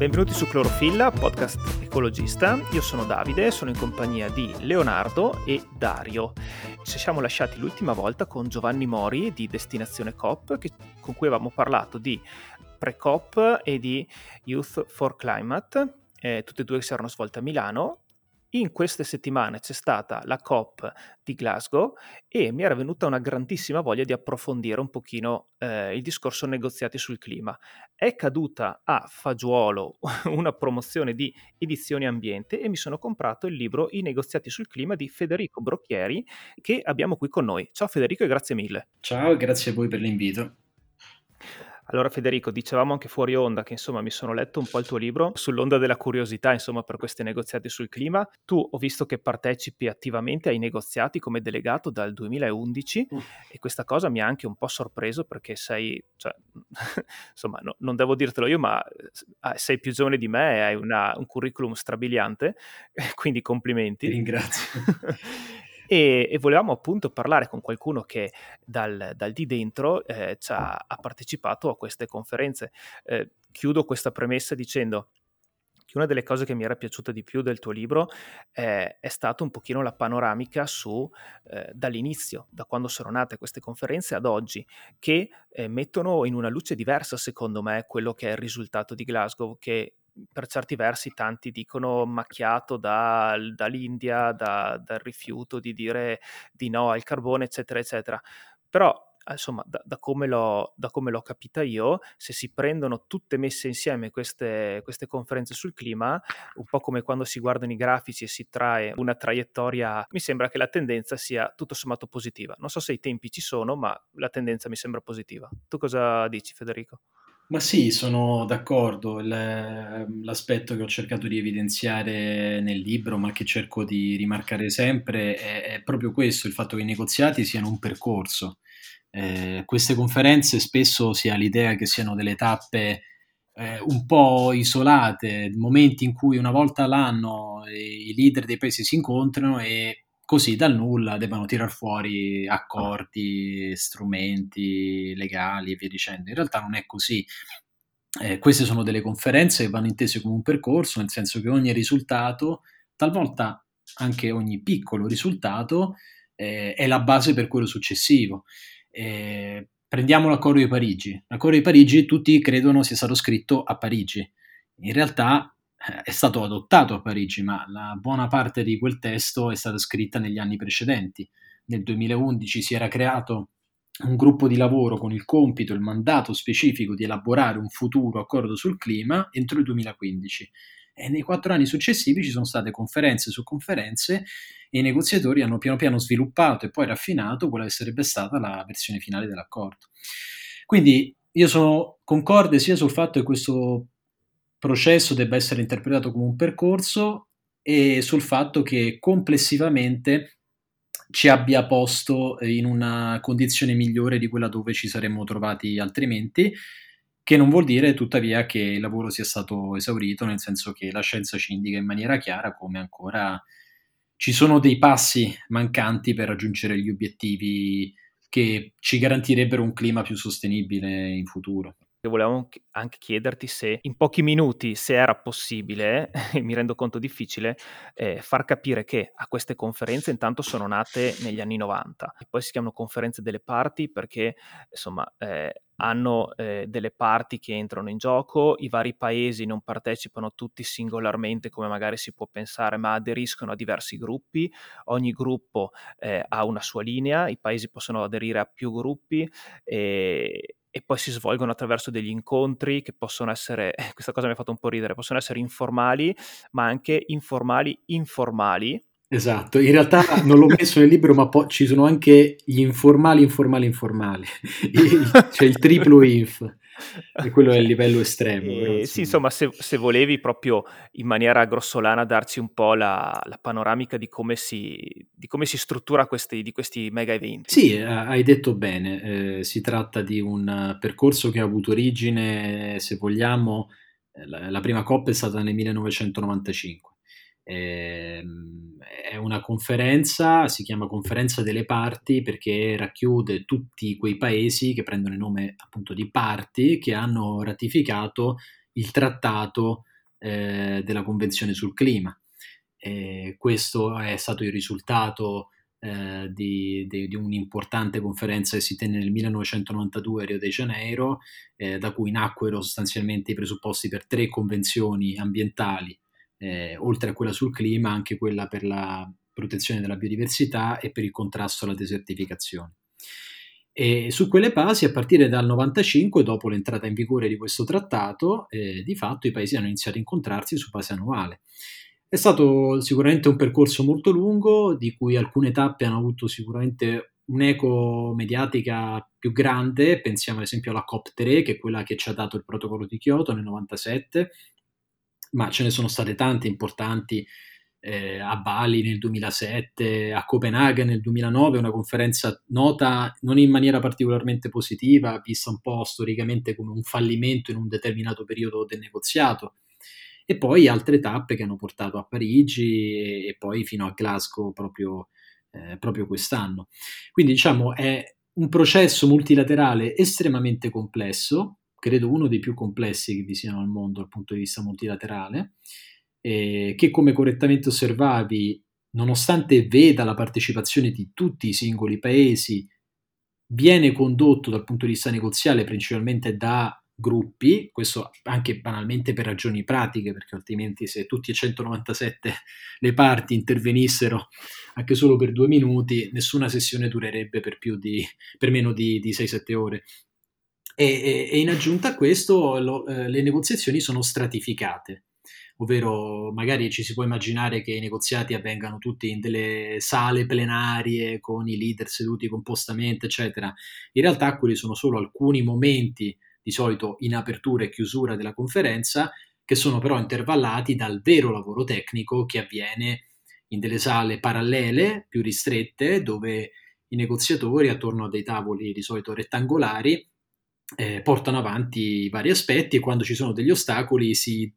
Benvenuti su Clorofilla, podcast ecologista. Io sono Davide, sono in compagnia di Leonardo e Dario. Ci siamo lasciati l'ultima volta con Giovanni Mori di Destinazione COP, che, con cui avevamo parlato di pre-COP e di Youth for Climate, eh, tutte e due si erano svolte a Milano in queste settimane c'è stata la COP di Glasgow e mi era venuta una grandissima voglia di approfondire un pochino eh, il discorso negoziati sul clima. È caduta a fagiolo una promozione di edizioni ambiente e mi sono comprato il libro I negoziati sul clima di Federico Brocchieri che abbiamo qui con noi. Ciao Federico e grazie mille. Ciao e grazie a voi per l'invito. Allora Federico, dicevamo anche fuori onda che insomma mi sono letto un po' il tuo libro sull'onda della curiosità insomma per questi negoziati sul clima. Tu ho visto che partecipi attivamente ai negoziati come delegato dal 2011 uh. e questa cosa mi ha anche un po' sorpreso perché sei, cioè, insomma no, non devo dirtelo io ma eh, sei più giovane di me e hai una, un curriculum strabiliante, quindi complimenti. Ti ringrazio. e, e, volevamo appunto parlare con qualcuno che dal, dal di dentro eh, ha, ha, partecipato a queste conferenze. Eh, chiudo questa premessa dicendo che una delle cose che mi era piaciuta di più del tuo libro eh, è stata un pochino la panoramica su eh, dall'inizio, da quando sono nate queste conferenze ad oggi, che eh, mettono in una luce diversa, secondo me, quello che è il risultato di Glasgow, che per certi versi tanti dicono macchiato da, dall'India, da, dal rifiuto di dire di no al carbone, eccetera, eccetera. Però insomma, da, da, come da, come l'ho, capita io, se si prendono tutte messe insieme queste, queste, conferenze sul clima, un po' come quando si guardano i grafici e si trae una traiettoria, mi sembra che la tendenza sia tutto sommato positiva. Non so se i tempi ci sono, ma la tendenza mi sembra positiva. Tu cosa dici, Federico? Ma sì, sono d'accordo. L- l'aspetto che ho cercato di evidenziare nel libro, ma che cerco di rimarcare sempre, è, proprio questo, il fatto che i negoziati siano un percorso. Eh, queste conferenze spesso si ha l'idea che siano delle tappe eh, un po' isolate, momenti in cui una volta all'anno i leader dei paesi si incontrano e così dal nulla debbano tirar fuori accordi, strumenti legali e via dicendo. In realtà non è così. Eh, queste sono delle conferenze che vanno intese come un percorso, nel senso che ogni risultato, talvolta anche ogni piccolo risultato, eh, è la base per quello successivo. Eh, prendiamo l'accordo di Parigi. L'accordo di Parigi tutti credono sia stato scritto a Parigi. In realtà è stato adottato a Parigi, ma la buona parte di quel testo è stata scritta negli anni precedenti. Nel 2011 si era creato un gruppo di lavoro con il compito, il mandato specifico di elaborare un futuro accordo sul clima entro il 2015. E nei quattro anni successivi ci sono state conferenze su conferenze e i negoziatori hanno piano piano sviluppato e poi raffinato quella che sarebbe stata la versione finale dell'accordo. Quindi io sono concorde sia sul fatto che questo processo debba essere interpretato come un percorso e sul fatto che complessivamente ci abbia posto in una condizione migliore di quella dove ci saremmo trovati altrimenti, che non vuol dire tuttavia che il lavoro sia stato esaurito, nel senso che la scienza ci indica in maniera chiara come ancora ci sono dei passi mancanti per raggiungere gli obiettivi che ci garantirebbero un clima più sostenibile in futuro volevamo anche chiederti se in pochi minuti, se era possibile, e mi rendo conto difficile, eh, far capire che a queste conferenze intanto sono nate negli anni 90 e poi si chiamano conferenze delle parti perché insomma eh, hanno eh, delle parti che entrano in gioco, i vari paesi non partecipano tutti singolarmente come magari si può pensare, ma aderiscono a diversi gruppi, ogni gruppo eh, ha una sua linea, i paesi possono aderire a più gruppi e, e poi si svolgono attraverso degli incontri che possono essere, questa cosa mi ha fatto un po' ridere, possono essere informali, ma anche informali informali. Esatto, in realtà non l'ho messo nel libro, ma poi ci sono anche gli informali, informali, informali, c'è il triplo inf e quello è il livello estremo. Eh, sì, insomma, se, se, volevi proprio in maniera grossolana darci un po' la, la panoramica di come, si, di come si struttura questi, di questi mega eventi. Sì, eh, hai detto bene, eh, si tratta di un percorso che ha avuto origine, se vogliamo, eh, la, la prima COP è stata nel 1995 Ehm, è una conferenza, si chiama Conferenza delle Parti perché racchiude tutti quei paesi che prendono il nome appunto di parti che hanno ratificato il trattato eh, della Convenzione sul clima. Eh, questo è stato il risultato eh, di, di, di, un'importante conferenza che si tenne nel 1992 a Rio de Janeiro, eh, da cui nacquero sostanzialmente i presupposti per tre convenzioni ambientali, eh, oltre a quella sul clima, anche quella per la protezione della biodiversità e per il contrasto alla desertificazione. E su quelle basi, a partire dal 95, dopo l'entrata in vigore di questo trattato, eh, di fatto i paesi hanno iniziato a incontrarsi su base annuale. È stato sicuramente un percorso molto lungo, di cui alcune tappe hanno avuto sicuramente un'eco mediatica più grande, pensiamo ad esempio alla COP3, che è quella che ci ha dato il protocollo di Kyoto nel 97, ma ce ne sono state tante importanti eh, a Bali nel 2007, a Copenaghen nel 2009, una conferenza nota non in maniera particolarmente positiva, vista un po' storicamente come un fallimento in un determinato periodo del negoziato e poi altre tappe che hanno portato a Parigi e, poi fino a Glasgow proprio, eh, proprio quest'anno. Quindi diciamo è un processo multilaterale estremamente complesso, credo uno dei più complessi che vi siano al mondo dal punto di vista multilaterale, eh, che come correttamente osservavi, nonostante veda la partecipazione di tutti i singoli paesi, viene condotto dal punto di vista negoziale principalmente da gruppi, questo anche banalmente per ragioni pratiche, perché altrimenti se tutti e 197 le parti intervenissero anche solo per due minuti, nessuna sessione durerebbe per, di, per meno di, di 6-7 ore. E, e, in aggiunta a questo lo, eh, le negoziazioni sono stratificate, ovvero magari ci si può immaginare che i negoziati avvengano tutti in delle sale plenarie con i leader seduti compostamente, eccetera. In realtà quelli sono solo alcuni momenti di solito in apertura e chiusura della conferenza, che sono però intervallati dal vero lavoro tecnico che avviene in delle sale parallele, più ristrette, dove i negoziatori, attorno a dei tavoli di solito rettangolari, eh, portano avanti vari aspetti e quando ci sono degli ostacoli si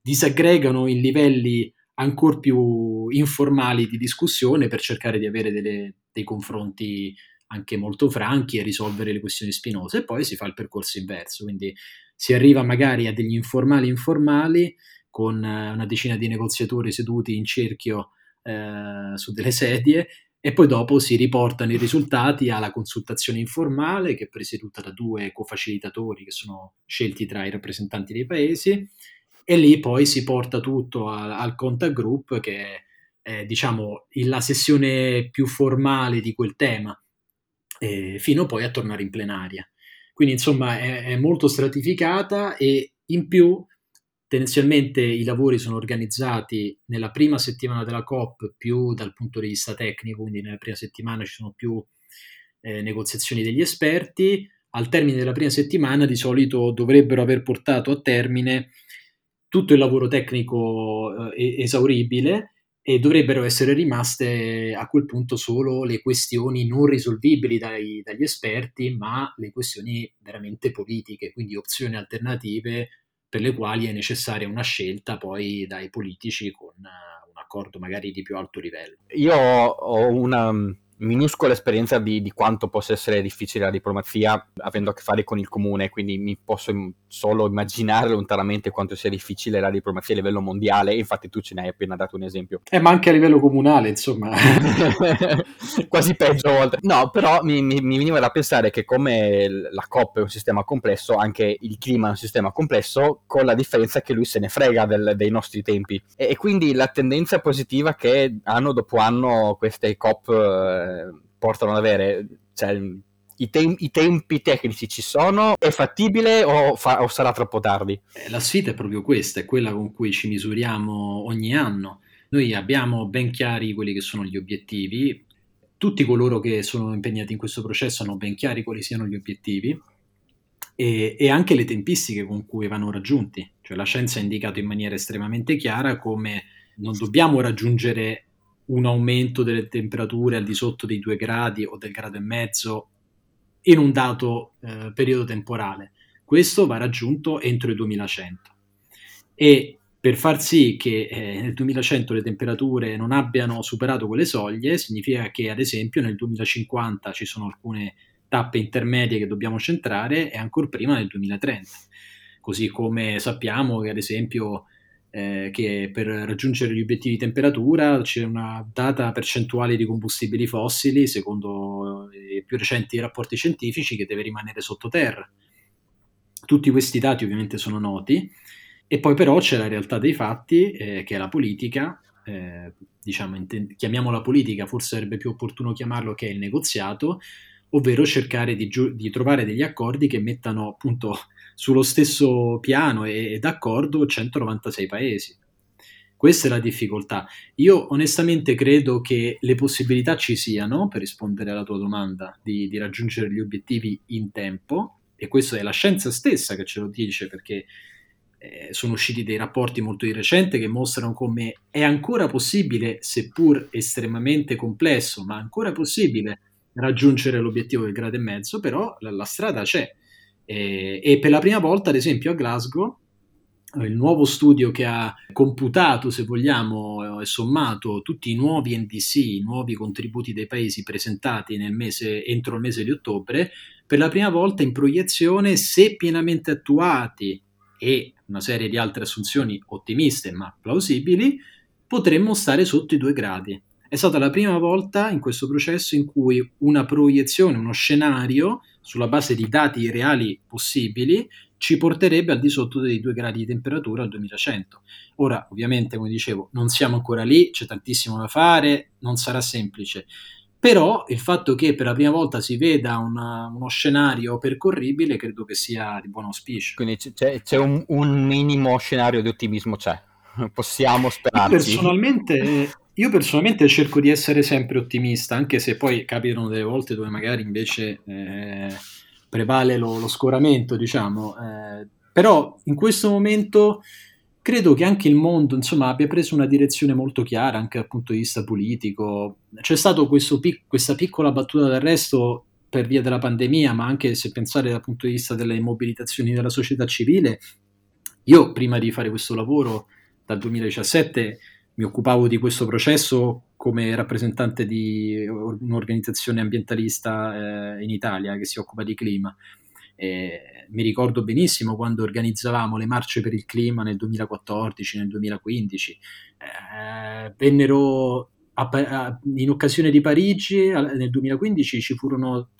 disaggregano in livelli ancora più informali di discussione per cercare di avere delle, dei confronti anche molto franchi e risolvere le questioni spinose e poi si fa il percorso inverso, quindi si arriva magari a degli informali informali con eh, una decina di negoziatori seduti in cerchio eh, su delle sedie e poi dopo si riportano i risultati alla consultazione informale che è presieduta da due cofacilitatori che sono scelti tra i rappresentanti dei paesi e lì poi si porta tutto al, al contact group che è, è diciamo la sessione più formale di quel tema eh, fino poi a tornare in plenaria. Quindi insomma è, è, molto stratificata e in più tendenzialmente i lavori sono organizzati nella prima settimana della COP più dal punto di vista tecnico, quindi nella prima settimana ci sono più eh, negoziazioni degli esperti, al termine della prima settimana di solito dovrebbero aver portato a termine tutto il lavoro tecnico eh, esauribile e dovrebbero essere rimaste a quel punto solo le questioni non risolvibili dai, dagli esperti, ma le questioni veramente politiche, quindi opzioni alternative per le quali è necessaria una scelta poi dai politici con un accordo magari di più alto livello. Io ho una minuscola esperienza di, di, quanto possa essere difficile la diplomazia avendo a che fare con il comune, quindi mi posso solo immaginare lontanamente quanto sia difficile la diplomazia a livello mondiale, infatti tu ce ne hai appena dato un esempio. Eh, ma anche a livello comunale, insomma. Quasi peggio a volte. No, però mi, mi, mi, veniva da pensare che come la COP è un sistema complesso, anche il clima è un sistema complesso, con la differenza che lui se ne frega del, dei nostri tempi. E, e, quindi la tendenza positiva che anno dopo anno queste COP portano ad avere... Cioè, i, te- i, tempi tecnici ci sono? È fattibile o, fa- o sarà troppo tardi? Eh, la sfida è proprio questa, è quella con cui ci misuriamo ogni anno. Noi abbiamo ben chiari quelli che sono gli obiettivi, tutti coloro che sono impegnati in questo processo hanno ben chiari quali siano gli obiettivi e, e anche le tempistiche con cui vanno raggiunti. Cioè la scienza ha indicato in maniera estremamente chiara come non dobbiamo raggiungere un aumento delle temperature al di sotto dei due gradi o del grado e mezzo in un dato eh, periodo temporale. Questo va raggiunto entro il 2100 e per far sì che eh, nel 2100 le temperature non abbiano superato quelle soglie, significa che ad esempio nel 2050 ci sono alcune tappe intermedie che dobbiamo centrare e ancora prima nel 2030. Così come sappiamo che ad esempio eh, che per raggiungere gli obiettivi di temperatura c'è una data percentuale di combustibili fossili, secondo i più recenti rapporti scientifici, che deve rimanere sottoterra. Tutti questi dati ovviamente sono noti, e poi però c'è la realtà dei fatti, eh, che è la politica, eh, diciamo, inten- chiamiamola politica, forse sarebbe più opportuno chiamarlo che è il negoziato, ovvero cercare di, giu- di trovare degli accordi che mettano appunto sullo stesso piano e, e d'accordo 196 paesi. Questa è la difficoltà. Io onestamente credo che le possibilità ci siano, per rispondere alla tua domanda, di, di raggiungere gli obiettivi in tempo, e questa è la scienza stessa che ce lo dice, perché eh, sono usciti dei rapporti molto di recente che mostrano come è ancora possibile, seppur estremamente complesso, ma ancora possibile raggiungere l'obiettivo del grado e mezzo, però la, la strada c'è. E, e per la prima volta, ad esempio, a Glasgow, eh, il nuovo studio che ha computato, se vogliamo, e sommato tutti i nuovi NDC, i nuovi contributi dei paesi presentati mese, entro il mese di ottobre, per la prima volta in proiezione, se pienamente attuati e una serie di altre assunzioni ottimiste ma plausibili, potremmo stare sotto i due gradi. È stata la prima volta in questo processo in cui una proiezione, uno scenario, sulla base di dati reali possibili, ci porterebbe al di sotto dei due gradi di temperatura al 2100. Ora, ovviamente, come dicevo, non siamo ancora lì, c'è tantissimo da fare, non sarà semplice. Però il fatto che per la prima volta si veda una, uno scenario percorribile credo che sia di buon auspicio. Quindi c'è, c'è un, un, minimo scenario di ottimismo, c'è. Possiamo sperarci. Personalmente io personalmente cerco di essere sempre ottimista, anche se poi capitano delle volte dove magari invece eh, prevale lo, lo, scoramento, diciamo. Eh, però in questo momento credo che anche il mondo insomma, abbia preso una direzione molto chiara anche dal punto di vista politico. C'è stata pic- questa piccola battuta d'arresto per via della pandemia, ma anche se pensare dal punto di vista delle mobilitazioni della società civile, io prima di fare questo lavoro dal 2017 mi occupavo di questo processo come rappresentante di un'organizzazione ambientalista eh, in Italia che si occupa di clima. E mi ricordo benissimo quando organizzavamo le marce per il clima nel 2014, nel 2015. Eh, vennero a, a, in occasione di Parigi nel 2015 ci furono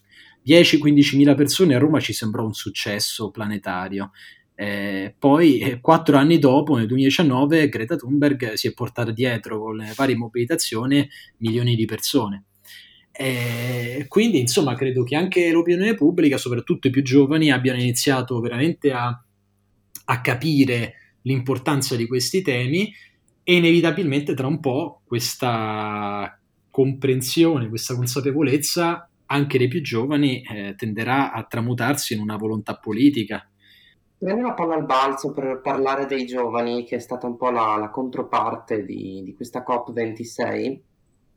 10-15 mila persone, a Roma ci sembrò un successo planetario. Eh, poi, eh, quattro anni dopo, nel 2019, Greta Thunberg si è portata dietro con le varie mobilitazioni milioni di persone. Eh, quindi, insomma, credo che anche l'opinione pubblica, soprattutto i più giovani, abbiano iniziato veramente a, a capire l'importanza di questi temi e inevitabilmente tra un po' questa comprensione, questa consapevolezza anche dei più giovani eh, tenderà a tramutarsi in una volontà politica Prendo la palla al balzo per parlare dei giovani, che è stata un po' la, la controparte di, di, questa COP26,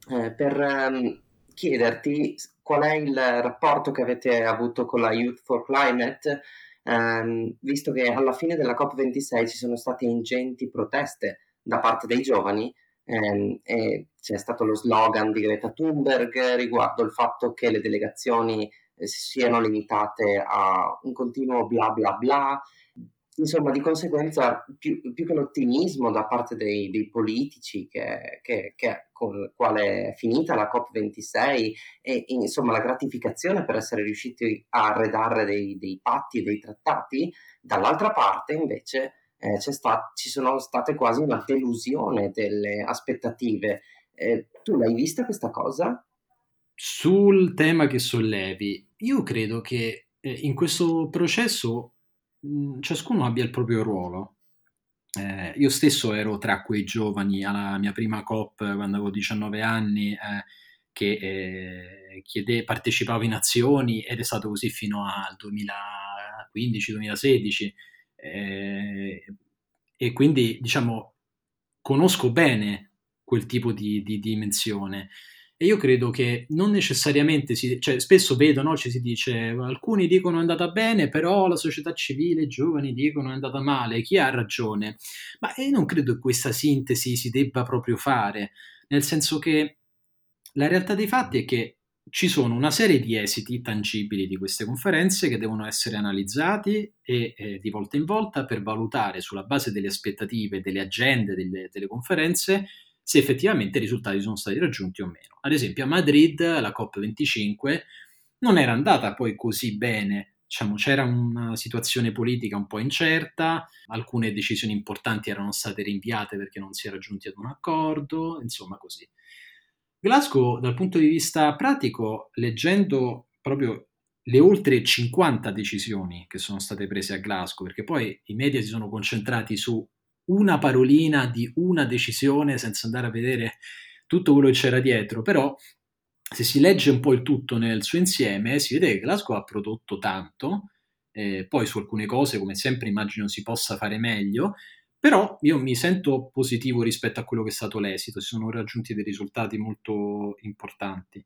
eh, per ehm, chiederti qual è il rapporto che avete avuto con la Youth for Climate, ehm, visto che alla fine della COP26 ci sono state ingenti proteste da parte dei giovani ehm, e c'è stato lo slogan di Greta Thunberg riguardo il fatto che le delegazioni siano limitate a un continuo bla bla bla. Insomma, di conseguenza, più, più che l'ottimismo da parte dei, dei politici che, che, che, con il quale è finita la COP26 e insomma la gratificazione per essere riusciti a redare dei, dei patti e dei trattati, dall'altra parte invece eh, sta, ci sono state quasi una delusione delle aspettative. Eh, tu l'hai vista questa cosa? Sul tema che sollevi, io credo che eh, in questo processo mh, mhmm, ciascuno abbia il proprio ruolo. Eh, io stesso ero tra quei giovani alla mia prima COP quando avevo 19 anni eh, che eh, chiede, partecipavo in azioni ed è stato così fino al 2015-2016 eh, e quindi diciamo conosco bene quel tipo di, di dimensione. E io credo che non necessariamente si, cioè spesso vedo, no, ci si dice, alcuni dicono è andata bene, però la società civile, i giovani dicono è andata male, chi ha ragione? Ma io non credo che questa sintesi si debba proprio fare, nel senso che la realtà dei fatti è che ci sono una serie di esiti tangibili di queste conferenze che devono essere analizzati e eh, di volta in volta per valutare sulla base delle aspettative, delle agende delle, delle, conferenze se effettivamente i risultati sono stati raggiunti o meno. Ad esempio a Madrid la COP25 non era andata poi così bene, diciamo, c'era una situazione politica un po' incerta, alcune decisioni importanti erano state rinviate perché non si era giunti ad un accordo, insomma così. Glasgow, dal punto di vista pratico, leggendo proprio le oltre 50 decisioni che sono state prese a Glasgow, perché poi i media si sono concentrati su una parolina di una decisione senza andare a vedere tutto quello che c'era dietro, però se si legge un po' il tutto nel suo insieme, si vede che Glasgow ha prodotto tanto, eh, poi su alcune cose, come sempre, immagino si possa fare meglio, però io mi sento positivo rispetto a quello che è stato l'esito, si sono raggiunti dei risultati molto importanti.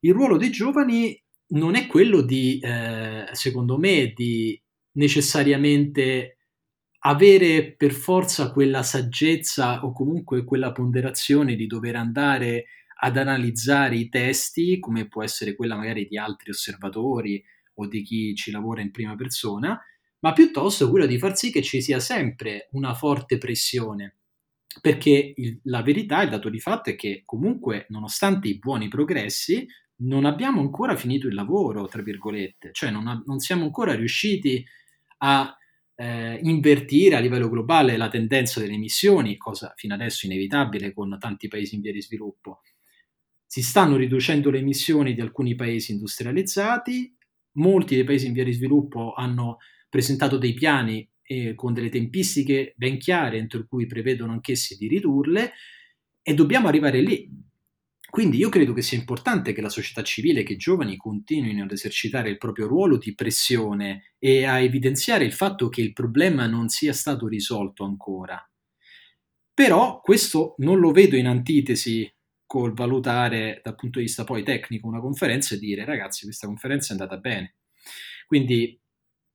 Il ruolo dei giovani non è quello di, eh, secondo me, di necessariamente avere per forza quella saggezza o comunque quella ponderazione di dover andare ad analizzare i testi, come può essere quella magari di altri osservatori o di chi ci lavora in prima persona, ma piuttosto quello di far sì che ci sia sempre una forte pressione. Perché il, la verità, il dato di fatto è che comunque, nonostante i buoni progressi, non abbiamo ancora finito il lavoro, tra virgolette, cioè non, non siamo ancora riusciti a eh, invertire a livello globale la tendenza delle emissioni, cosa fino adesso inevitabile con tanti paesi in via di sviluppo. Si stanno riducendo le emissioni di alcuni paesi industrializzati, molti dei paesi in via di sviluppo hanno presentato dei piani eh, con delle tempistiche ben chiare entro cui prevedono anch'essi di ridurle e dobbiamo arrivare lì. Quindi io credo che sia importante che la società civile, che i giovani continuino ad esercitare il proprio ruolo di pressione e a evidenziare il fatto che il problema non sia stato risolto ancora. Però questo non lo vedo in antitesi col valutare dal punto di vista poi tecnico una conferenza e dire ragazzi questa conferenza è andata bene. Quindi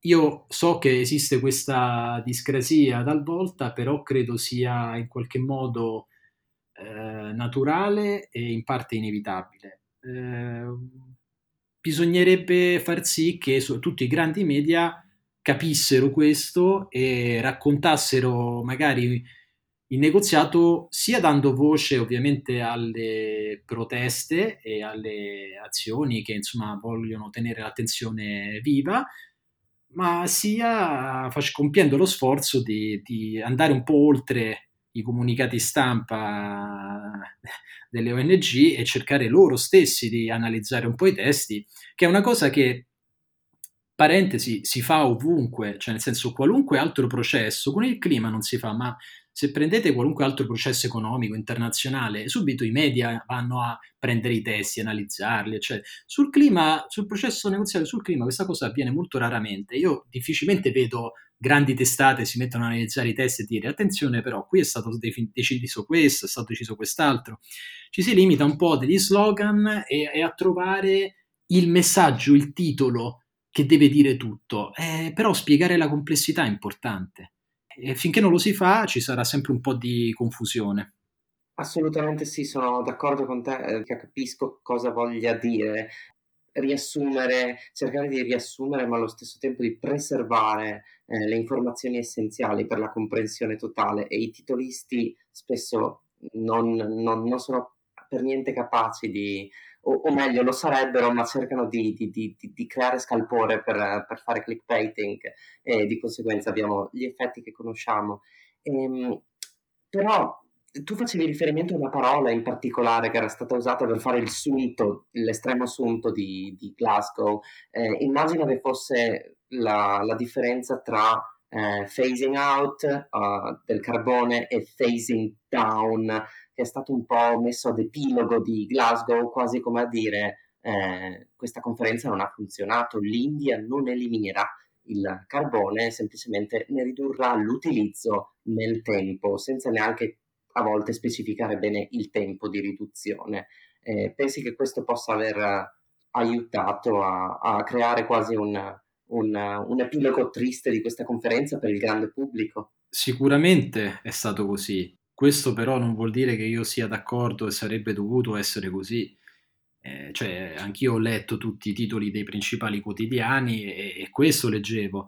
io so che esiste questa discrasia talvolta, però credo sia in qualche modo eh, naturale e in parte inevitabile. Eh, bisognerebbe far sì che tutti i grandi media capissero questo e raccontassero magari il negoziato sia dando voce ovviamente alle proteste e alle azioni che insomma vogliono tenere l'attenzione viva, ma sia compiendo lo sforzo di, di andare un po' oltre i comunicati stampa delle ONG e cercare loro stessi di analizzare un po' i testi, che è una cosa che, parentesi, si fa ovunque, cioè nel senso qualunque altro processo, con il clima non si fa, ma se prendete qualunque altro processo economico internazionale, subito i media vanno a prendere i testi, analizzarli, cioè sul clima, sul processo negoziale sul clima questa cosa avviene molto raramente. Io difficilmente vedo grandi testate si mettono a analizzare i testi e dire attenzione però qui è stato deciso questo, è stato deciso quest'altro. Ci si limita un po' degli slogan e, e a trovare il messaggio, il titolo che deve dire tutto, eh, però spiegare la complessità è importante e finché non lo si fa ci sarà sempre un po' di confusione. Assolutamente sì, sono d'accordo con te, eh, capisco cosa voglia dire. Riassumere, cercare di riassumere, ma allo stesso tempo di preservare eh, le informazioni essenziali per la comprensione totale e i titolisti spesso non, non, non sono per niente capaci di, o, o, meglio lo sarebbero, ma cercano di, di, di, di creare scalpore per, per, fare clickbaiting e di conseguenza abbiamo gli effetti che conosciamo. Ehm, però tu facevi riferimento a una parola in particolare che era stata usata per fare il sunto, l'estremo sunto di, di Glasgow. Eh, immagino che fosse la, la differenza tra eh, phasing out uh, del carbone e phasing down che è stato un po' messo ad epilogo di Glasgow, quasi come a dire eh, questa conferenza non ha funzionato, l'India non eliminerà il carbone, semplicemente ne ridurrà l'utilizzo nel tempo, senza neanche a volte specificare bene il tempo di riduzione. Eh, pensi che questo possa aver aiutato a, a creare quasi un, un, un epilogo triste di questa conferenza per il grande pubblico? Sicuramente è stato così. Questo però non vuol dire che io sia d'accordo e sarebbe dovuto essere così. eh, cioè anch'io ho letto tutti i titoli dei principali quotidiani e, e questo leggevo.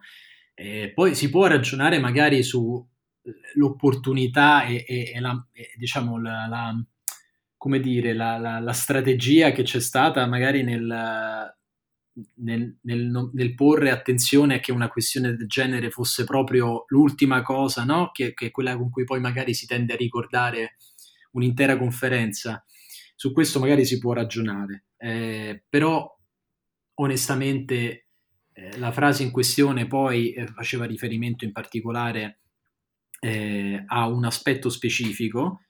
Eh, poi si può ragionare magari sull'opportunità e, e, e la, diciamo la, la, come dire, la, la, strategia che c'è stata magari nel, nel, nel, nel, porre attenzione a che una questione del genere fosse proprio l'ultima cosa, no? che, che, è quella con cui poi magari si tende a ricordare un'intera conferenza. Su questo magari si può ragionare, eh, però onestamente eh, la frase in questione poi eh, faceva riferimento in particolare eh, a un aspetto specifico.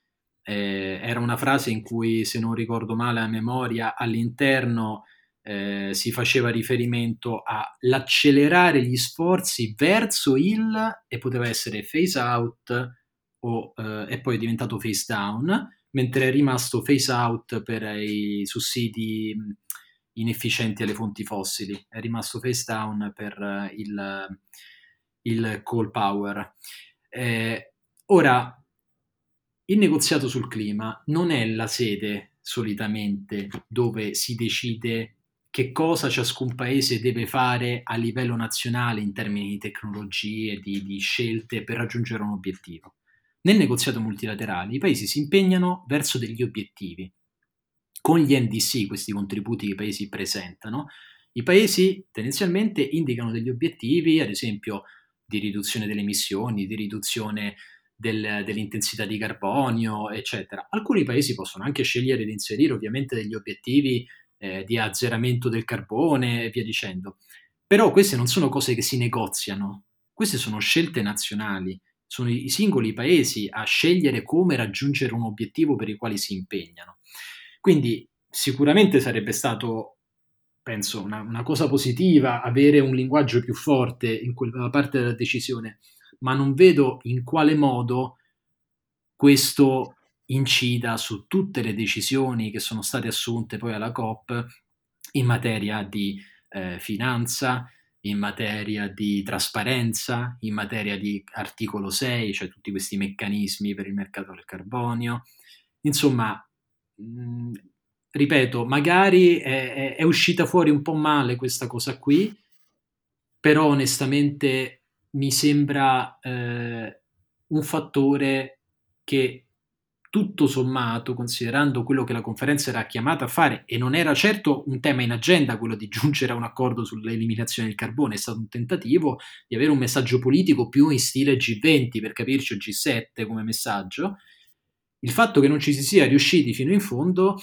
Eh, era una frase in cui, se non ricordo male a memoria, all'interno eh, si faceva riferimento all'accelerare gli sforzi verso il, e poteva essere phase out o, eh, e poi è diventato face down, mentre è rimasto face out per i sussidi inefficienti alle fonti fossili, è rimasto face down per il, il coal power. Eh, ora, il negoziato sul clima non è la sede solitamente dove si decide che cosa ciascun paese deve fare a livello nazionale in termini di tecnologie, di, di scelte per raggiungere un obiettivo. Nel negoziato multilaterale i paesi si impegnano verso degli obiettivi. Con gli NDC, questi contributi che i paesi presentano, i paesi tendenzialmente indicano degli obiettivi, ad esempio di riduzione delle emissioni, di riduzione del, dell'intensità di carbonio, eccetera. Alcuni paesi possono anche scegliere di inserire ovviamente degli obiettivi eh, di azzeramento del carbone e via dicendo. Però queste non sono cose che si negoziano, queste sono scelte nazionali sono i singoli paesi a scegliere come raggiungere un obiettivo per i quali si impegnano. Quindi sicuramente sarebbe stato, penso, una, una cosa positiva avere un linguaggio più forte in quella parte della decisione, ma non vedo in quale modo questo incida su tutte le decisioni che sono state assunte poi alla COP in materia di eh, finanza, in materia di trasparenza, in materia di articolo 6, cioè tutti questi meccanismi per il mercato del carbonio. Insomma, ripeto, magari è, è, è, uscita fuori un po' male questa cosa qui, però onestamente mi sembra eh, un fattore che tutto sommato, considerando quello che la conferenza era chiamata a fare, e non era certo un tema in agenda quello di giungere a un accordo sull'eliminazione del carbone, è stato un tentativo di avere un messaggio politico più in stile G20, per capirci, o G7 come messaggio. Il fatto che non ci si sia riusciti fino in fondo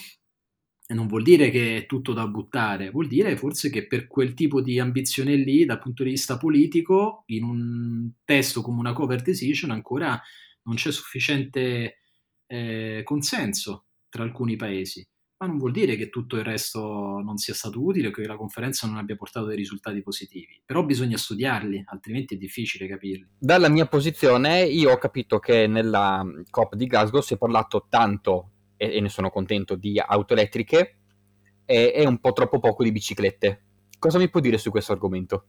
non vuol dire che è tutto da buttare, vuol dire forse che per quel tipo di ambizione lì, dal punto di vista politico, in un testo come una cover decision ancora non c'è sufficiente eh, consenso tra alcuni paesi, ma non vuol dire che tutto il resto non sia stato utile o che la conferenza non abbia portato dei risultati positivi. Però bisogna studiarli, altrimenti è difficile capirli. Dalla mia posizione, io ho capito che nella COP di Glasgow si è parlato tanto, e, e ne sono contento, di auto elettriche e, e un po' troppo poco di biciclette. Cosa mi può dire su questo argomento?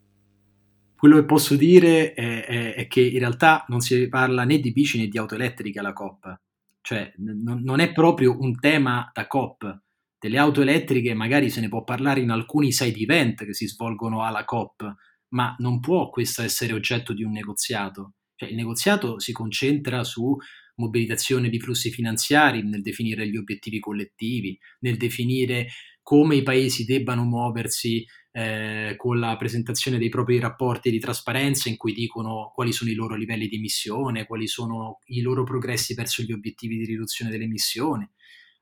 Quello che posso dire è, è, è, che in realtà non si parla né di bici né di auto elettriche alla COP cioè n- non è proprio un tema da COP. Delle auto elettriche magari se ne può parlare in alcuni side event che si svolgono alla COP, ma non può questo essere oggetto di un negoziato. Cioè, il negoziato si concentra su mobilitazione di flussi finanziari, nel definire gli obiettivi collettivi, nel definire come i paesi debbano muoversi eh, con la presentazione dei propri rapporti di trasparenza in cui dicono quali sono i loro livelli di emissione, quali sono i loro progressi verso gli obiettivi di riduzione delle emissioni.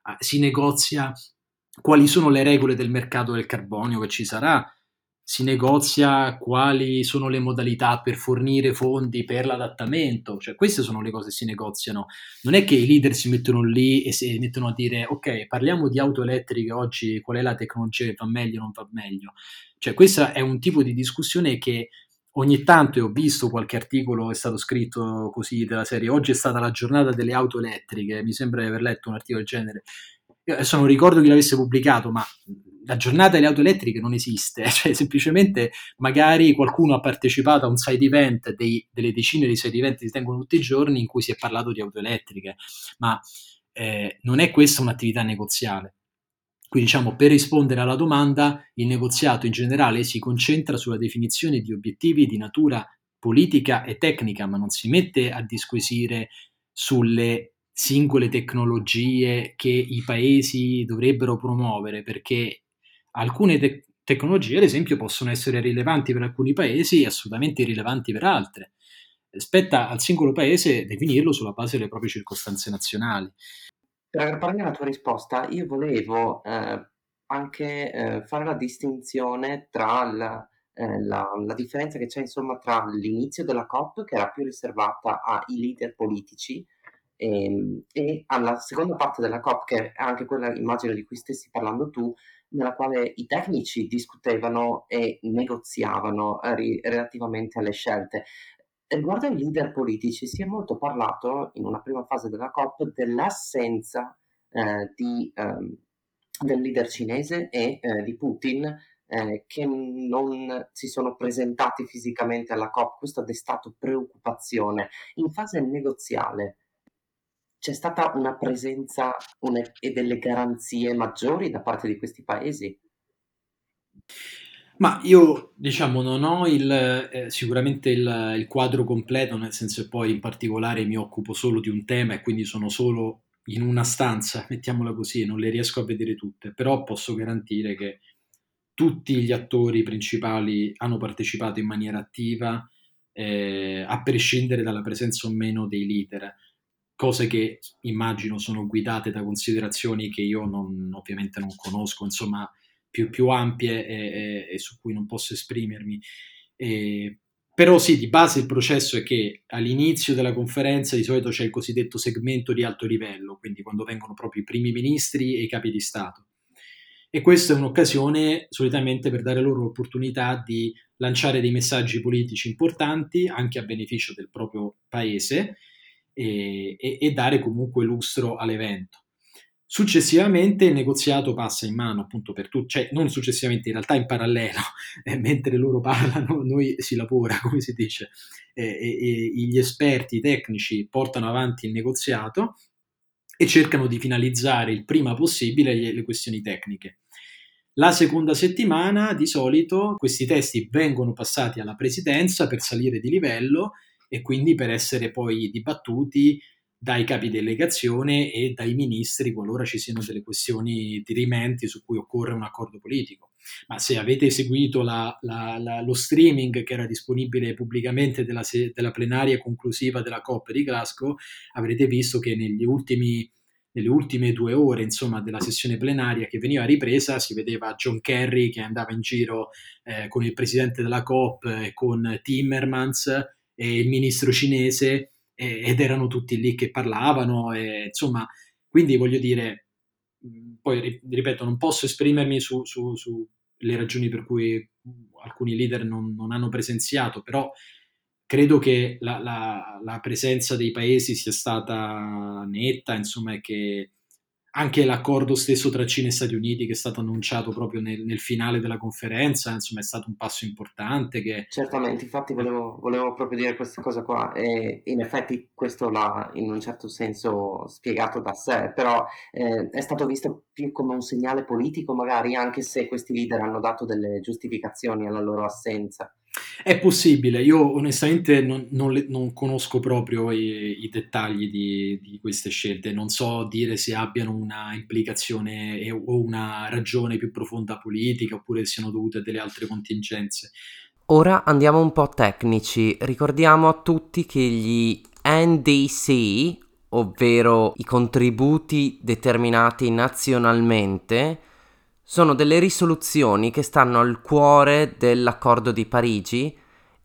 Ah, si negozia quali sono le regole del mercato del carbonio che ci sarà, si negozia quali sono le modalità per fornire fondi per l'adattamento, cioè queste sono le cose che si negoziano. Non è che i leader si mettono lì e si mettono a dire ok, parliamo di auto elettriche oggi, qual è la tecnologia che va meglio o non va meglio. Cioè questo è un tipo di discussione che ogni tanto, ho visto qualche articolo è stato scritto così della serie, oggi è stata la giornata delle auto elettriche, mi sembra di aver letto un articolo del genere. Io adesso non ricordo chi l'avesse pubblicato, ma la giornata delle auto elettriche non esiste, cioè semplicemente magari qualcuno ha partecipato a un side event, dei, delle decine di side event che si tengono tutti i giorni in cui si è parlato di auto elettriche, ma eh, non è questa un'attività negoziale. Quindi diciamo, per rispondere alla domanda, il negoziato in generale si concentra sulla definizione di obiettivi di natura politica e tecnica, ma non si mette a disquisire sulle singole tecnologie che i paesi dovrebbero promuovere, perché alcune te- tecnologie, ad esempio, possono essere rilevanti per alcuni paesi e assolutamente irrilevanti per altre. Spetta al singolo paese definirlo sulla base delle proprie circostanze nazionali. Per aggrapparmi alla tua risposta, io volevo eh, anche eh, fare la distinzione tra la, eh, la, la, differenza che c'è insomma tra l'inizio della COP, che era più riservata ai leader politici, e, ehm, e alla seconda parte della COP, che è anche quella, immagino, di cui stessi parlando tu, nella quale i tecnici discutevano e negoziavano eh, ri- relativamente alle scelte. Riguardo ai leader politici, si è molto parlato in una prima fase della COP dell'assenza eh, di, ehm, del leader cinese e eh, di Putin eh, che non si sono presentati fisicamente alla COP. Questo ha destato preoccupazione. In fase negoziale c'è stata una presenza una, e delle garanzie maggiori da parte di questi paesi? Ma io, diciamo, non ho il, eh, sicuramente il, il, quadro completo, nel senso che poi in particolare mi occupo solo di un tema e quindi sono solo in una stanza, mettiamola così, non le riesco a vedere tutte, però posso garantire che tutti gli attori principali hanno partecipato in maniera attiva, eh, a prescindere dalla presenza o meno dei leader, cose che immagino sono guidate da considerazioni che io non, ovviamente non conosco, insomma più, più ampie e, e, e, su cui non posso esprimermi. E, però sì, di base il processo è che all'inizio della conferenza di solito c'è il cosiddetto segmento di alto livello, quindi quando vengono proprio i primi ministri e i capi di Stato. E questa è un'occasione solitamente per dare loro l'opportunità di lanciare dei messaggi politici importanti anche a beneficio del proprio paese e, e, e dare comunque lustro all'evento. Successivamente il negoziato passa in mano appunto per tutti, cioè non successivamente, in realtà in parallelo, eh, mentre loro parlano noi si lavora, come si dice, eh, e, gli esperti tecnici portano avanti il negoziato e cercano di finalizzare il prima possibile le, le questioni tecniche. La seconda settimana di solito questi testi vengono passati alla presidenza per salire di livello e quindi per essere poi dibattuti dai capi delegazione e dai ministri qualora ci siano delle questioni dirimenti su cui occorre un accordo politico. Ma se avete seguito la, la, la, lo streaming che era disponibile pubblicamente della, della, plenaria conclusiva della COP di Glasgow, avrete visto che ultimi, nelle ultime due ore insomma, della sessione plenaria che veniva ripresa si vedeva John Kerry che andava in giro eh, con il presidente della COP e con Timmermans e il ministro cinese ed erano tutti lì che parlavano, e, insomma, quindi voglio dire, poi ripeto, non posso esprimermi sulle su, su ragioni per cui alcuni leader non, non hanno presenziato, però credo che la, la, la, presenza dei paesi sia stata netta, insomma, e che anche l'accordo stesso tra Cina e Stati Uniti che è stato annunciato proprio nel, nel finale della conferenza, insomma è stato un passo importante. Che... Certamente, infatti volevo, volevo, proprio dire questa cosa qua e in effetti questo l'ha in un certo senso spiegato da sé, però eh, è stato visto più come un segnale politico magari anche se questi leader hanno dato delle giustificazioni alla loro assenza. È possibile, io onestamente non, non, le, non conosco proprio i, i dettagli di, di, queste scelte, non so dire se abbiano una implicazione o una ragione più profonda politica oppure siano dovute a delle altre contingenze. Ora andiamo un po' tecnici, ricordiamo a tutti che gli NDC, ovvero i contributi determinati nazionalmente, sono delle risoluzioni che stanno al cuore dell'accordo di Parigi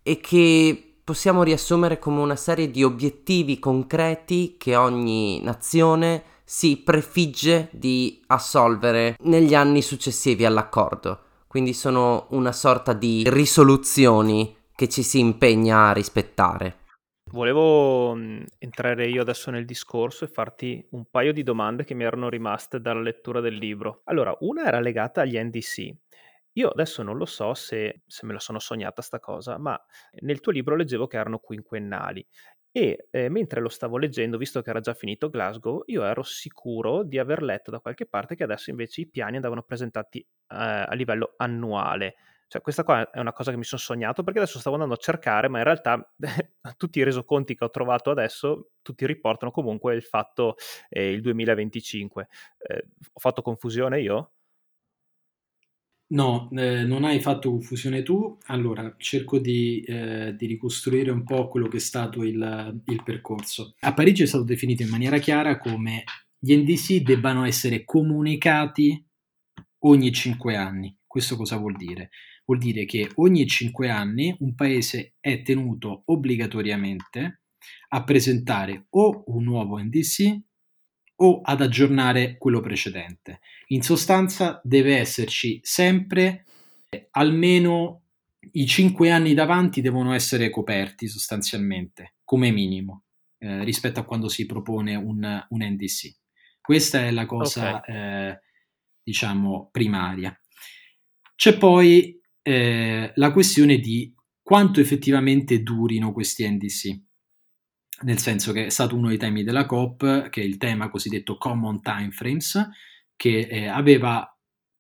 e che possiamo riassumere come una serie di obiettivi concreti che ogni nazione si prefigge di assolvere negli anni successivi all'accordo. Quindi sono una sorta di risoluzioni che ci si impegna a rispettare. Volevo entrare io adesso nel discorso e farti un paio di domande che mi erano rimaste dalla lettura del libro. Allora, una era legata agli NDC. Io adesso non lo so se, se me la sono sognata sta cosa, ma nel tuo libro leggevo che erano quinquennali. E eh, mentre lo stavo leggendo, visto che era già finito Glasgow, io ero sicuro di aver letto da qualche parte che adesso invece i piani andavano presentati eh, a livello annuale. Cioè, questa qua è una cosa che mi sono sognato perché adesso stavo andando a cercare, ma in realtà tutti i resoconti che ho trovato adesso, tutti riportano comunque il fatto eh, il 2025. Eh, ho fatto confusione io? No, eh, non hai fatto confusione tu. Allora, cerco di, eh, di ricostruire un po' quello che è stato il, il percorso. A Parigi è stato definito in maniera chiara come gli NDC debbano essere comunicati ogni cinque anni. Questo cosa vuol dire? Vuol dire che ogni cinque anni un paese è tenuto obbligatoriamente a presentare o un nuovo NDC o ad aggiornare quello precedente. In sostanza deve esserci sempre almeno i cinque anni davanti devono essere coperti sostanzialmente, come minimo, eh, rispetto a quando si propone un, un NDC. Questa è la cosa, okay. eh, diciamo, primaria. C'è poi eh, la questione di quanto effettivamente durino questi NDC nel senso che è stato uno dei temi della COP, che è il tema cosiddetto Common Time Frames, che eh, aveva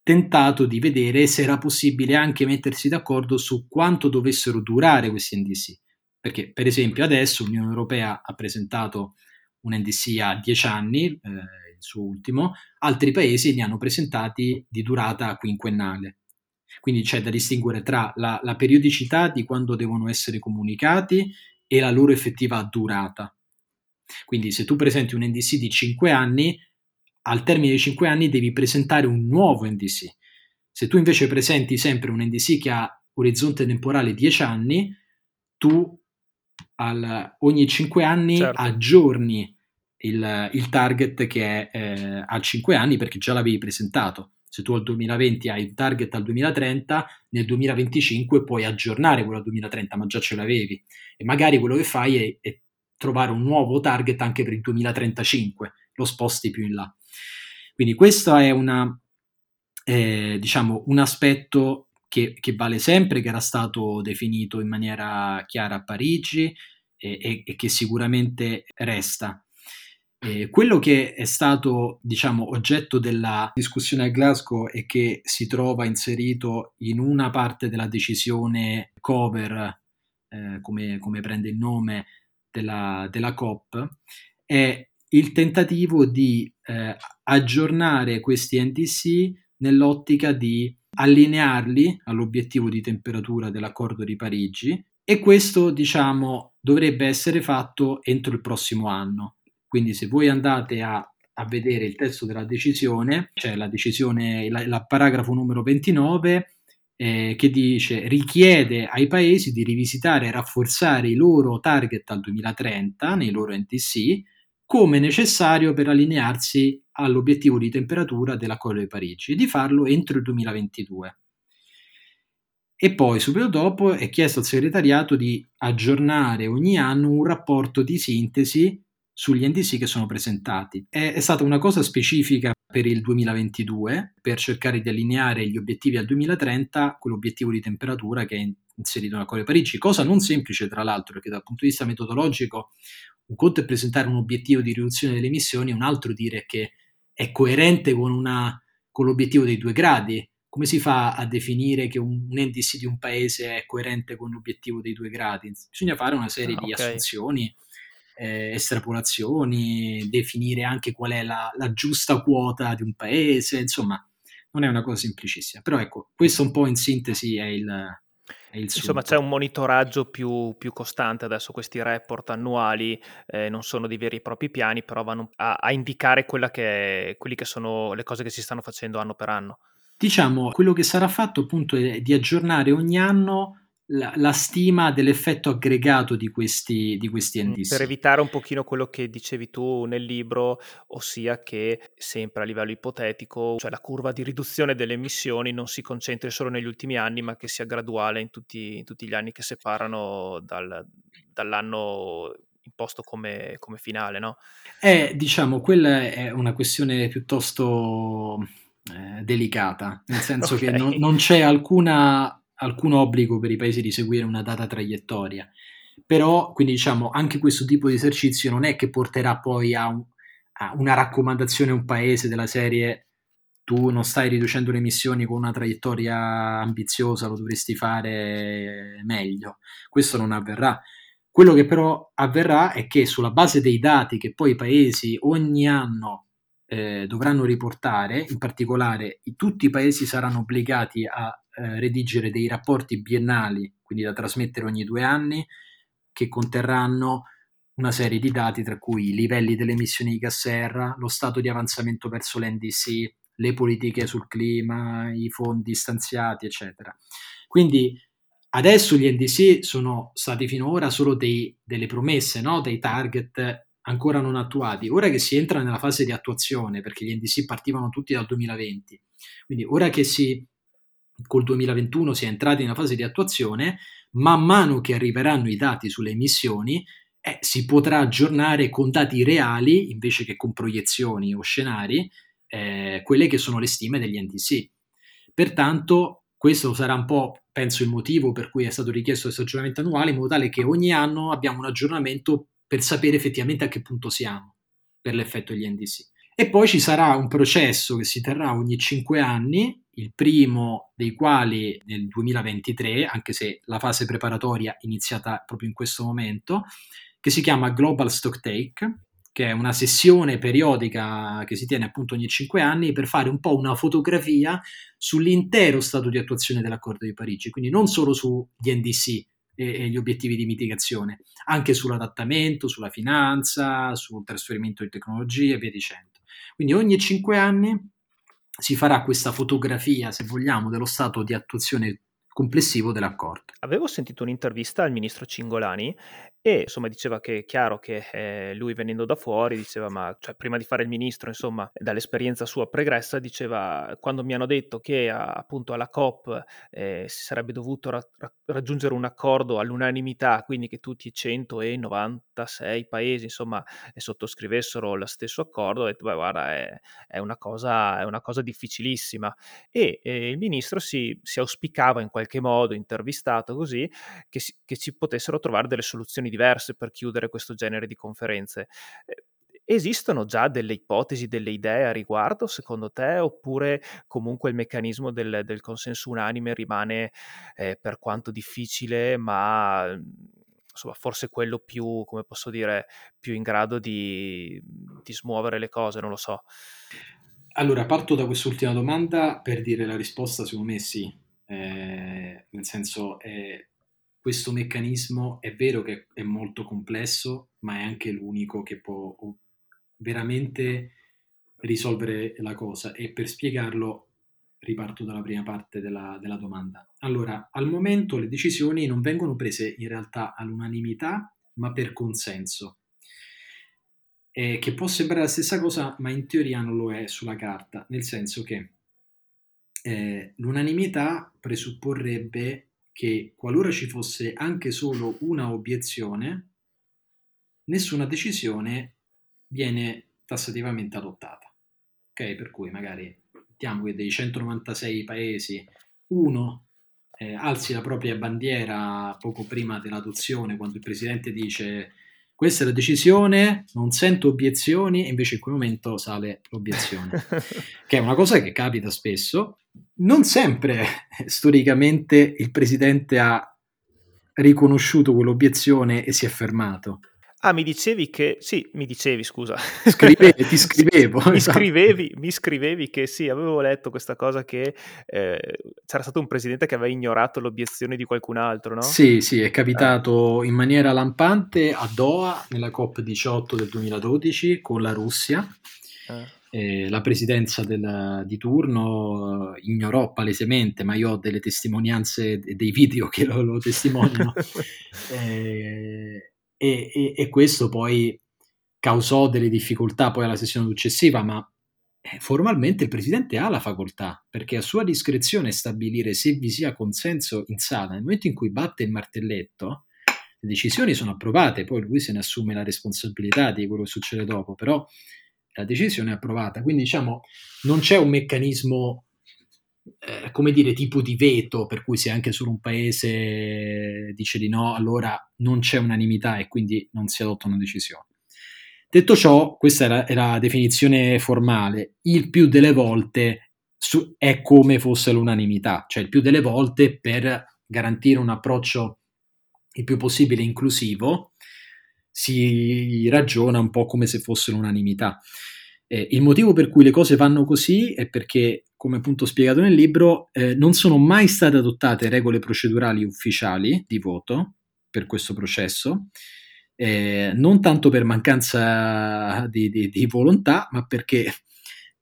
tentato di vedere se era possibile anche mettersi d'accordo su quanto dovessero durare questi NDC. Perché, per esempio, adesso l'Unione Europea ha presentato un NDC a 10 anni, eh, il suo ultimo, altri paesi li hanno presentati di durata quinquennale. Quindi c'è da distinguere tra la, la periodicità di quando devono essere comunicati e la loro effettiva durata. Quindi se tu presenti un NDC di 5 anni, al termine dei 5 anni devi presentare un nuovo NDC. Se tu invece presenti sempre un NDC che ha orizzonte temporale 10 anni, tu al, ogni 5 anni certo. aggiorni il, il, target che è eh, a 5 anni perché già l'avevi presentato. Se tu al 2020 hai un target al 2030, nel 2025 puoi aggiornare quello al 2030, ma già ce l'avevi. E magari quello che fai è, è trovare un nuovo target anche per il 2035, lo sposti più in là. Quindi questo è una, eh, diciamo, un aspetto che, che, vale sempre, che era stato definito in maniera chiara a Parigi e, e, e che sicuramente resta. Eh, quello che è stato, diciamo, oggetto della discussione a Glasgow e che si trova inserito in una parte della decisione cover, eh, come, come, prende il nome della, della COP, è il tentativo di eh, aggiornare questi NDC nell'ottica di allinearli all'obiettivo di temperatura dell'accordo di Parigi e questo, diciamo, dovrebbe essere fatto entro il prossimo anno. Quindi se voi andate a, a vedere il testo della decisione, c'è la decisione, il paragrafo numero 29 eh, che dice richiede ai paesi di rivisitare e rafforzare i loro target al 2030 nei loro NTC come necessario per allinearsi all'obiettivo di temperatura dell'accordo di Parigi e di farlo entro il 2022. E poi subito dopo è chiesto al segretariato di aggiornare ogni anno un rapporto di sintesi sugli NDC che sono presentati. È, è, stata una cosa specifica per il 2022 per cercare di allineare gli obiettivi al 2030 con l'obiettivo di temperatura che è inserito nell'accordo di Parigi, cosa non semplice tra l'altro perché dal punto di vista metodologico un conto è presentare un obiettivo di riduzione delle emissioni, un altro dire che è coerente con, una, con l'obiettivo dei due gradi. Come si fa a definire che un, un NDC di un paese è coerente con l'obiettivo dei due gradi? Bisogna fare una serie ah, di assunzioni eh, estrapolazioni, definire anche qual è la, la, giusta quota di un paese, insomma, non è una cosa semplicissima. Però ecco, questo un po' in sintesi è il, è il Insomma, c'è un monitoraggio più, più, costante adesso, questi report annuali eh, non sono dei veri e propri piani, però vanno a, a indicare che è, quelli che sono le cose che si stanno facendo anno per anno. Diciamo, quello che sarà fatto appunto è di aggiornare ogni anno la, la, stima dell'effetto aggregato di questi, di questi NDC. Per evitare un pochino quello che dicevi tu nel libro, ossia che sempre a livello ipotetico, cioè la curva di riduzione delle emissioni non si concentri solo negli ultimi anni, ma che sia graduale in tutti, in tutti gli anni che separano dal, dall'anno imposto come, come finale, no? Eh, diciamo, quella è una questione piuttosto eh, delicata, nel senso okay. che non, non c'è alcuna alcun obbligo per i paesi di seguire una data traiettoria, però quindi diciamo anche questo tipo di esercizio non è che porterà poi a, un, a una raccomandazione a un paese della serie tu non stai riducendo le emissioni con una traiettoria ambiziosa, lo dovresti fare meglio. Questo non avverrà. Quello che però avverrà è che sulla base dei dati che poi i paesi ogni anno eh, dovranno riportare, in particolare tutti i paesi saranno obbligati a eh, redigere dei rapporti biennali, quindi da trasmettere ogni due anni, che conterranno una serie di dati tra cui i livelli delle emissioni di gas serra, lo stato di avanzamento verso l'NDC, le politiche sul clima, i fondi stanziati, eccetera. Quindi adesso gli NDC sono stati finora solo dei, delle promesse, no? dei target ancora non attuati. Ora che si entra nella fase di attuazione, perché gli NDC partivano tutti dal 2020, quindi ora che si col 2021 si è entrati nella fase di attuazione, man mano che arriveranno i dati sulle emissioni, eh, si potrà aggiornare con dati reali invece che con proiezioni o scenari eh, quelle che sono le stime degli NTC. Pertanto questo sarà un po', penso, il motivo per cui è stato richiesto questo aggiornamento annuale, in modo tale che ogni anno abbiamo un aggiornamento per sapere effettivamente a che punto siamo per l'effetto degli NDC. E poi ci sarà un processo che si terrà ogni cinque anni, il primo dei quali nel 2023, anche se la fase preparatoria è iniziata proprio in questo momento, che si chiama Global Stock Take, che è una sessione periodica che si tiene appunto ogni cinque anni per fare un po' una fotografia sull'intero stato di attuazione dell'accordo di Parigi, quindi non solo sugli NDC e, e gli obiettivi di mitigazione, anche sull'adattamento, sulla finanza, sul trasferimento di tecnologie e via dicendo. Quindi ogni cinque anni si farà questa fotografia, se vogliamo, dello stato di attuazione complessivo dell'accordo. Avevo sentito un'intervista al ministro Cingolani e insomma diceva che è chiaro che eh, lui venendo da fuori diceva ma cioè, prima di fare il ministro insomma dall'esperienza sua pregressa diceva quando mi hanno detto che a, appunto alla COP eh, si sarebbe dovuto ra- raggiungere un accordo all'unanimità quindi che tutti i 196 paesi insomma sottoscrivessero lo stesso accordo ho detto beh guarda è, è, una, cosa, è una cosa difficilissima e eh, il ministro si, si auspicava in qualche modo intervistato così che, si, che ci potessero trovare delle soluzioni diverse per chiudere questo genere di conferenze. Eh, esistono già delle ipotesi, delle idee a riguardo, secondo te, oppure comunque il meccanismo del, del consenso unanime rimane, eh, per quanto difficile, ma insomma, forse quello più, come posso dire, più in grado di, di smuovere le cose, non lo so. Allora, parto da quest'ultima domanda per dire la risposta, secondo me sì, eh, nel senso è questo meccanismo è vero che è molto complesso, ma è anche l'unico che può veramente risolvere la cosa. E per spiegarlo riparto dalla prima parte della, della domanda. Allora, al momento le decisioni non vengono prese in realtà all'unanimità, ma per consenso. Eh, che può sembrare la stessa cosa, ma in teoria non lo è sulla carta, nel senso che eh, l'unanimità presupporrebbe che qualora ci fosse anche solo una obiezione, nessuna decisione viene tassativamente adottata. Ok? Per cui magari mettiamo che dei 196 paesi uno eh, alzi la propria bandiera poco prima dell'adozione, quando il presidente dice questa è la decisione, non sento obiezioni, e invece in quel momento sale l'obiezione, che è una cosa che capita spesso. Non sempre storicamente il presidente ha riconosciuto quell'obiezione e si è fermato. Ah, mi dicevi che... Sì, mi dicevi, scusa. Scrive, ti scrivevo. mi, esatto. scrivevi, mi scrivevi che sì, avevo letto questa cosa che eh, c'era stato un presidente che aveva ignorato l'obiezione di qualcun altro, no? Sì, sì, è capitato eh. in maniera lampante a Doha nella COP18 del 2012 con la Russia. Eh. Eh, la presidenza del, di turno eh, ignorò palesemente, ma io ho delle testimonianze, dei video che lo, lo testimoniano. eh, e, e, e questo poi causò delle difficoltà poi alla sessione successiva, ma eh, formalmente il Presidente ha la facoltà, perché a sua discrezione stabilire se vi sia consenso in sala. Nel momento in cui batte il martelletto, le decisioni sono approvate, poi lui se ne assume la responsabilità di quello che succede dopo, però la decisione è approvata. Quindi diciamo non c'è un meccanismo eh, come dire, tipo di veto, per cui se anche solo un paese dice di no, allora non c'è unanimità e quindi non si adotta una decisione. Detto ciò, questa era, è la definizione formale. Il più delle volte su, è come fosse l'unanimità, cioè il più delle volte per garantire un approccio il più possibile inclusivo si ragiona un po' come se fosse l'unanimità. Eh, il motivo per cui le cose vanno così è perché, come appunto spiegato nel libro, eh, non sono mai state adottate regole procedurali ufficiali di voto per questo processo, eh, non tanto per mancanza di, di, di, volontà, ma perché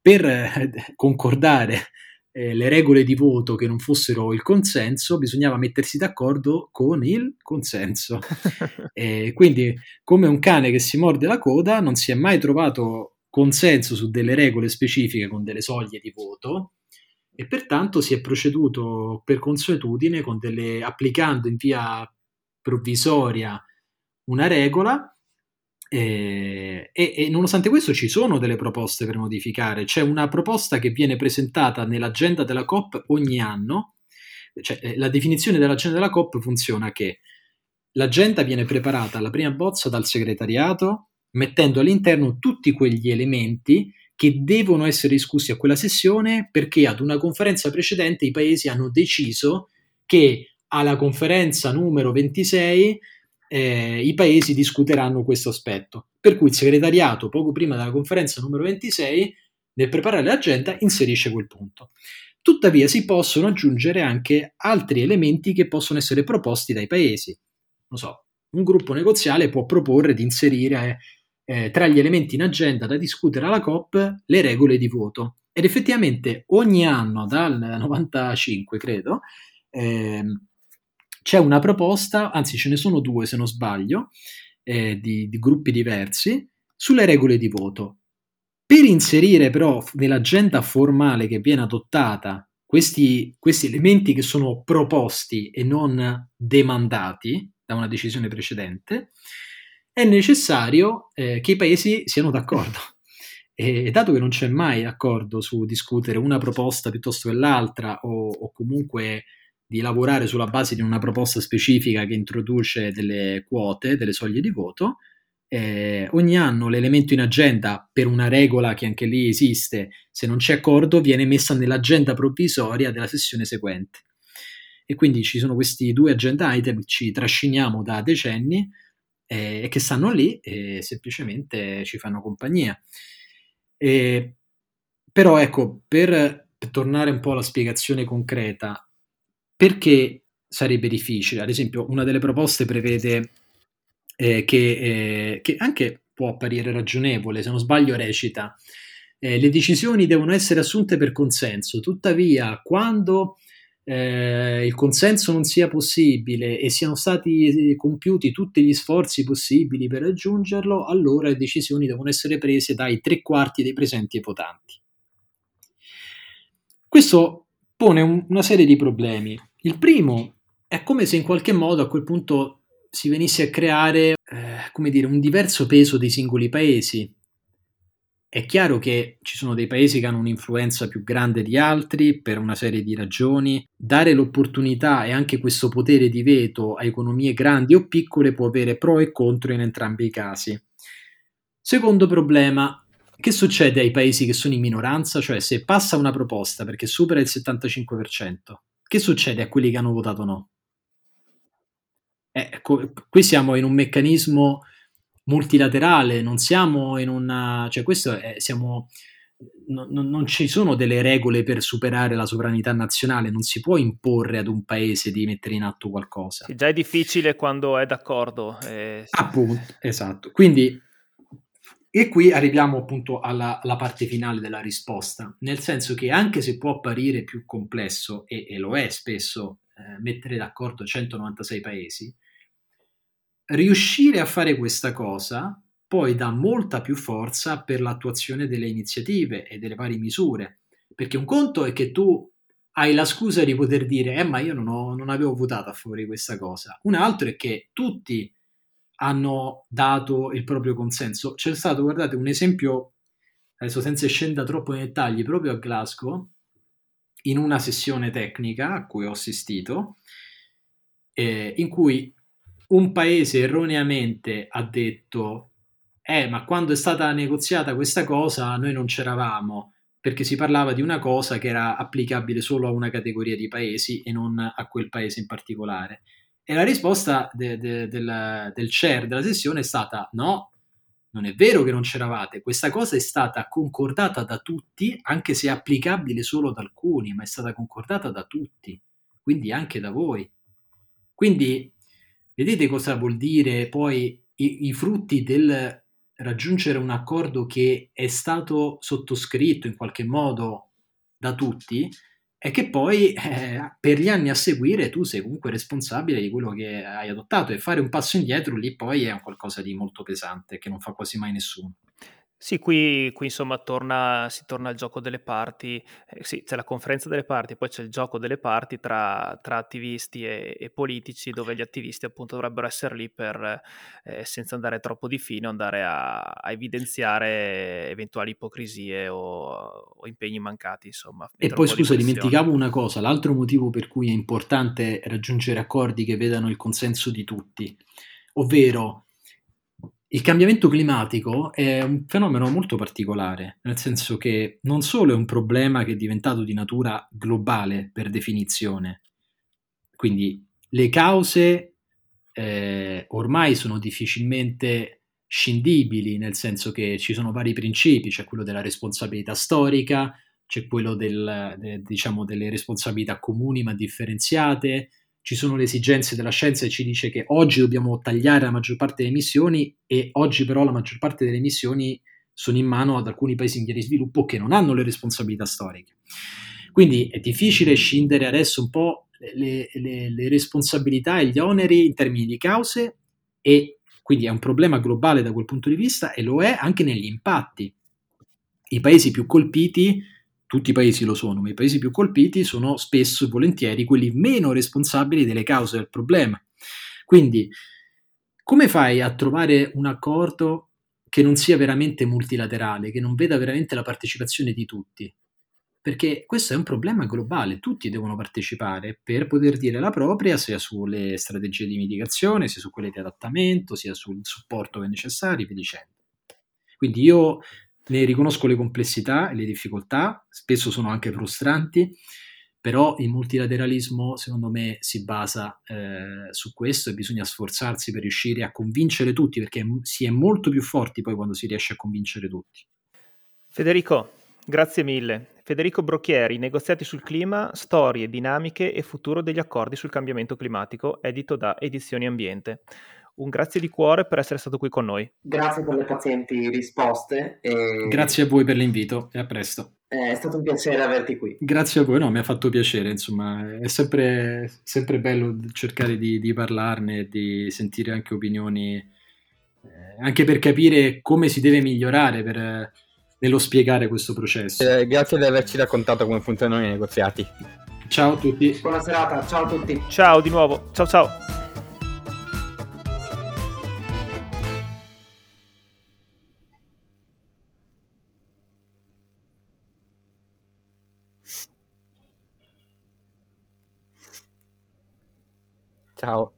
per eh, concordare eh, le regole di voto che non fossero il consenso, bisognava mettersi d'accordo con il consenso. quindi, come un cane che si morde la coda, non si è mai trovato consenso su delle regole specifiche con delle soglie di voto e pertanto si è proceduto per consuetudine delle, applicando in via provvisoria una regola eh, e, e, nonostante questo ci sono delle proposte per modificare. C'è una proposta che viene presentata nell'agenda della COP ogni anno. Cioè, eh, la definizione dell'agenda della COP funziona che l'agenda viene preparata alla prima bozza dal segretariato mettendo all'interno tutti quegli elementi che devono essere discussi a quella sessione perché ad una conferenza precedente i paesi hanno deciso che alla conferenza numero 26 eh, i paesi discuteranno questo aspetto. Per cui il segretariato, poco prima della conferenza numero 26, nel preparare l'agenda, inserisce quel punto. Tuttavia si possono aggiungere anche altri elementi che possono essere proposti dai paesi. Non so, un gruppo negoziale può proporre di inserire eh, tra gli elementi in agenda da discutere alla COP le regole di voto. Ed effettivamente ogni anno, dal 95 credo, eh, c'è una proposta, anzi ce ne sono due se non sbaglio, eh, di, di gruppi diversi, sulle regole di voto. Per inserire però nell'agenda formale che viene adottata questi, questi, elementi che sono proposti e non demandati da una decisione precedente, è necessario eh, che i paesi siano d'accordo. E dato che non c'è mai accordo su discutere una proposta piuttosto che l'altra o, o comunque di lavorare sulla base di una proposta specifica che introduce delle quote, delle soglie di voto, eh, ogni anno l'elemento in agenda per una regola che anche lì esiste, se non c'è accordo, viene messa nell'agenda provvisoria della sessione seguente. E quindi ci sono questi due agenda item, ci trasciniamo da decenni e eh, che stanno lì e semplicemente ci fanno compagnia. E, però ecco, per, per tornare un po' alla spiegazione concreta, perché sarebbe difficile? Ad esempio, una delle proposte prevede eh, che, eh, che, anche può apparire ragionevole, se non sbaglio recita, eh, le decisioni devono essere assunte per consenso, tuttavia quando eh, il consenso non sia possibile e siano stati compiuti tutti gli sforzi possibili per raggiungerlo, allora le decisioni devono essere prese dai tre quarti dei presenti e votanti. Questo pone un, una serie di problemi. Il primo è come se in qualche modo a quel punto si venisse a creare, eh, come dire, un diverso peso dei singoli paesi, è chiaro che ci sono dei paesi che hanno un'influenza più grande di altri per una serie di ragioni. Dare l'opportunità e anche questo potere di veto a economie grandi o piccole può avere pro e contro in entrambi i casi. Secondo problema, che succede ai paesi che sono in minoranza? Cioè se passa una proposta perché supera il 75%, che succede a quelli che hanno votato no? Eh, qui siamo in un meccanismo multilaterale, non siamo in una... cioè questo è, siamo... No, no, non ci sono delle regole per superare la sovranità nazionale, non si può imporre ad un paese di mettere in atto qualcosa. Sì, già è difficile quando è d'accordo. Eh... Appunto, esatto. Quindi, e qui arriviamo appunto alla, alla, parte finale della risposta, nel senso che anche se può apparire più complesso, e, e lo è spesso, eh, mettere d'accordo 196 paesi, riuscire a fare questa cosa poi dà molta più forza per l'attuazione delle iniziative e delle varie misure. Perché un conto è che tu hai la scusa di poter dire, eh, ma io non, ho, non avevo votato a favore di questa cosa. Un altro è che tutti hanno dato il proprio consenso. C'è stato, guardate, un esempio, adesso senza scendere troppo nei dettagli, proprio a Glasgow, in una sessione tecnica a cui ho assistito, eh, in cui un paese erroneamente ha detto eh, ma quando è stata negoziata questa cosa noi non c'eravamo, perché si parlava di una cosa che era applicabile solo a una categoria di paesi e non a quel paese in particolare. E la risposta de, de, del, del chair della sessione è stata no, non è vero che non c'eravate, questa cosa è stata concordata da tutti, anche se applicabile solo ad alcuni, ma è stata concordata da tutti, quindi anche da voi. Quindi vedete cosa vuol dire poi i, i frutti del raggiungere un accordo che è stato sottoscritto in qualche modo da tutti e che poi eh, per gli anni a seguire tu sei comunque responsabile di quello che hai adottato e fare un passo indietro lì poi è qualcosa di molto pesante che non fa quasi mai nessuno. Sì, qui, qui insomma torna, si torna al gioco delle parti, eh, sì, c'è la conferenza delle parti, poi c'è il gioco delle parti tra, tra attivisti e, e, politici, dove gli attivisti appunto dovrebbero essere lì per, eh, senza andare troppo di fino, andare a, a evidenziare eventuali ipocrisie o, o, impegni mancati, insomma. E poi scusa, dimenticavo una cosa, l'altro motivo per cui è importante raggiungere accordi che vedano il consenso di tutti, ovvero il cambiamento climatico è un fenomeno molto particolare, nel senso che non solo è un problema che è diventato di natura globale per definizione, quindi le cause eh, ormai sono difficilmente scindibili, nel senso che ci sono vari principi, c'è quello della responsabilità storica, c'è quello del, de, diciamo, delle responsabilità comuni ma differenziate, ci sono le esigenze della scienza e ci dice che oggi dobbiamo tagliare la maggior parte delle emissioni e oggi però la maggior parte delle emissioni sono in mano ad alcuni paesi in via di sviluppo che non hanno le responsabilità storiche. Quindi è difficile scindere adesso un po' le, le, le responsabilità e gli oneri in termini di cause e quindi è un problema globale da quel punto di vista e lo è anche negli impatti. I paesi più colpiti tutti i paesi lo sono, ma i paesi più colpiti sono spesso e volentieri quelli meno responsabili delle cause del problema. Quindi, come fai a trovare un accordo che non sia veramente multilaterale, che non veda veramente la partecipazione di tutti? Perché questo è un problema globale, tutti devono partecipare per poter dire la propria, sia sulle strategie di mitigazione, sia su quelle di adattamento, sia sul supporto che è necessario, e via dicendo. Quindi io ne riconosco le complessità e le difficoltà, spesso sono anche frustranti, però il multilateralismo secondo me si basa eh, su questo e bisogna sforzarsi per riuscire a convincere tutti, perché si è molto più forti poi quando si riesce a convincere tutti. Federico, grazie mille. Federico Brocchieri, Negoziati sul clima, storie, dinamiche e futuro degli accordi sul cambiamento climatico, edito da Edizioni Ambiente un grazie di cuore per essere stato qui con noi. Grazie per le pazienti risposte. E... Grazie a voi per l'invito e a presto. È stato un piacere averti qui. Grazie a voi, no, mi ha fatto piacere, insomma, è sempre, sempre bello cercare di, di parlarne e di sentire anche opinioni, eh, anche per capire come si deve migliorare per, nello spiegare questo processo. Eh, grazie di averci raccontato come funzionano i negoziati. Ciao a tutti. Buona serata, ciao a tutti. Ciao di nuovo, ciao ciao. Ciao.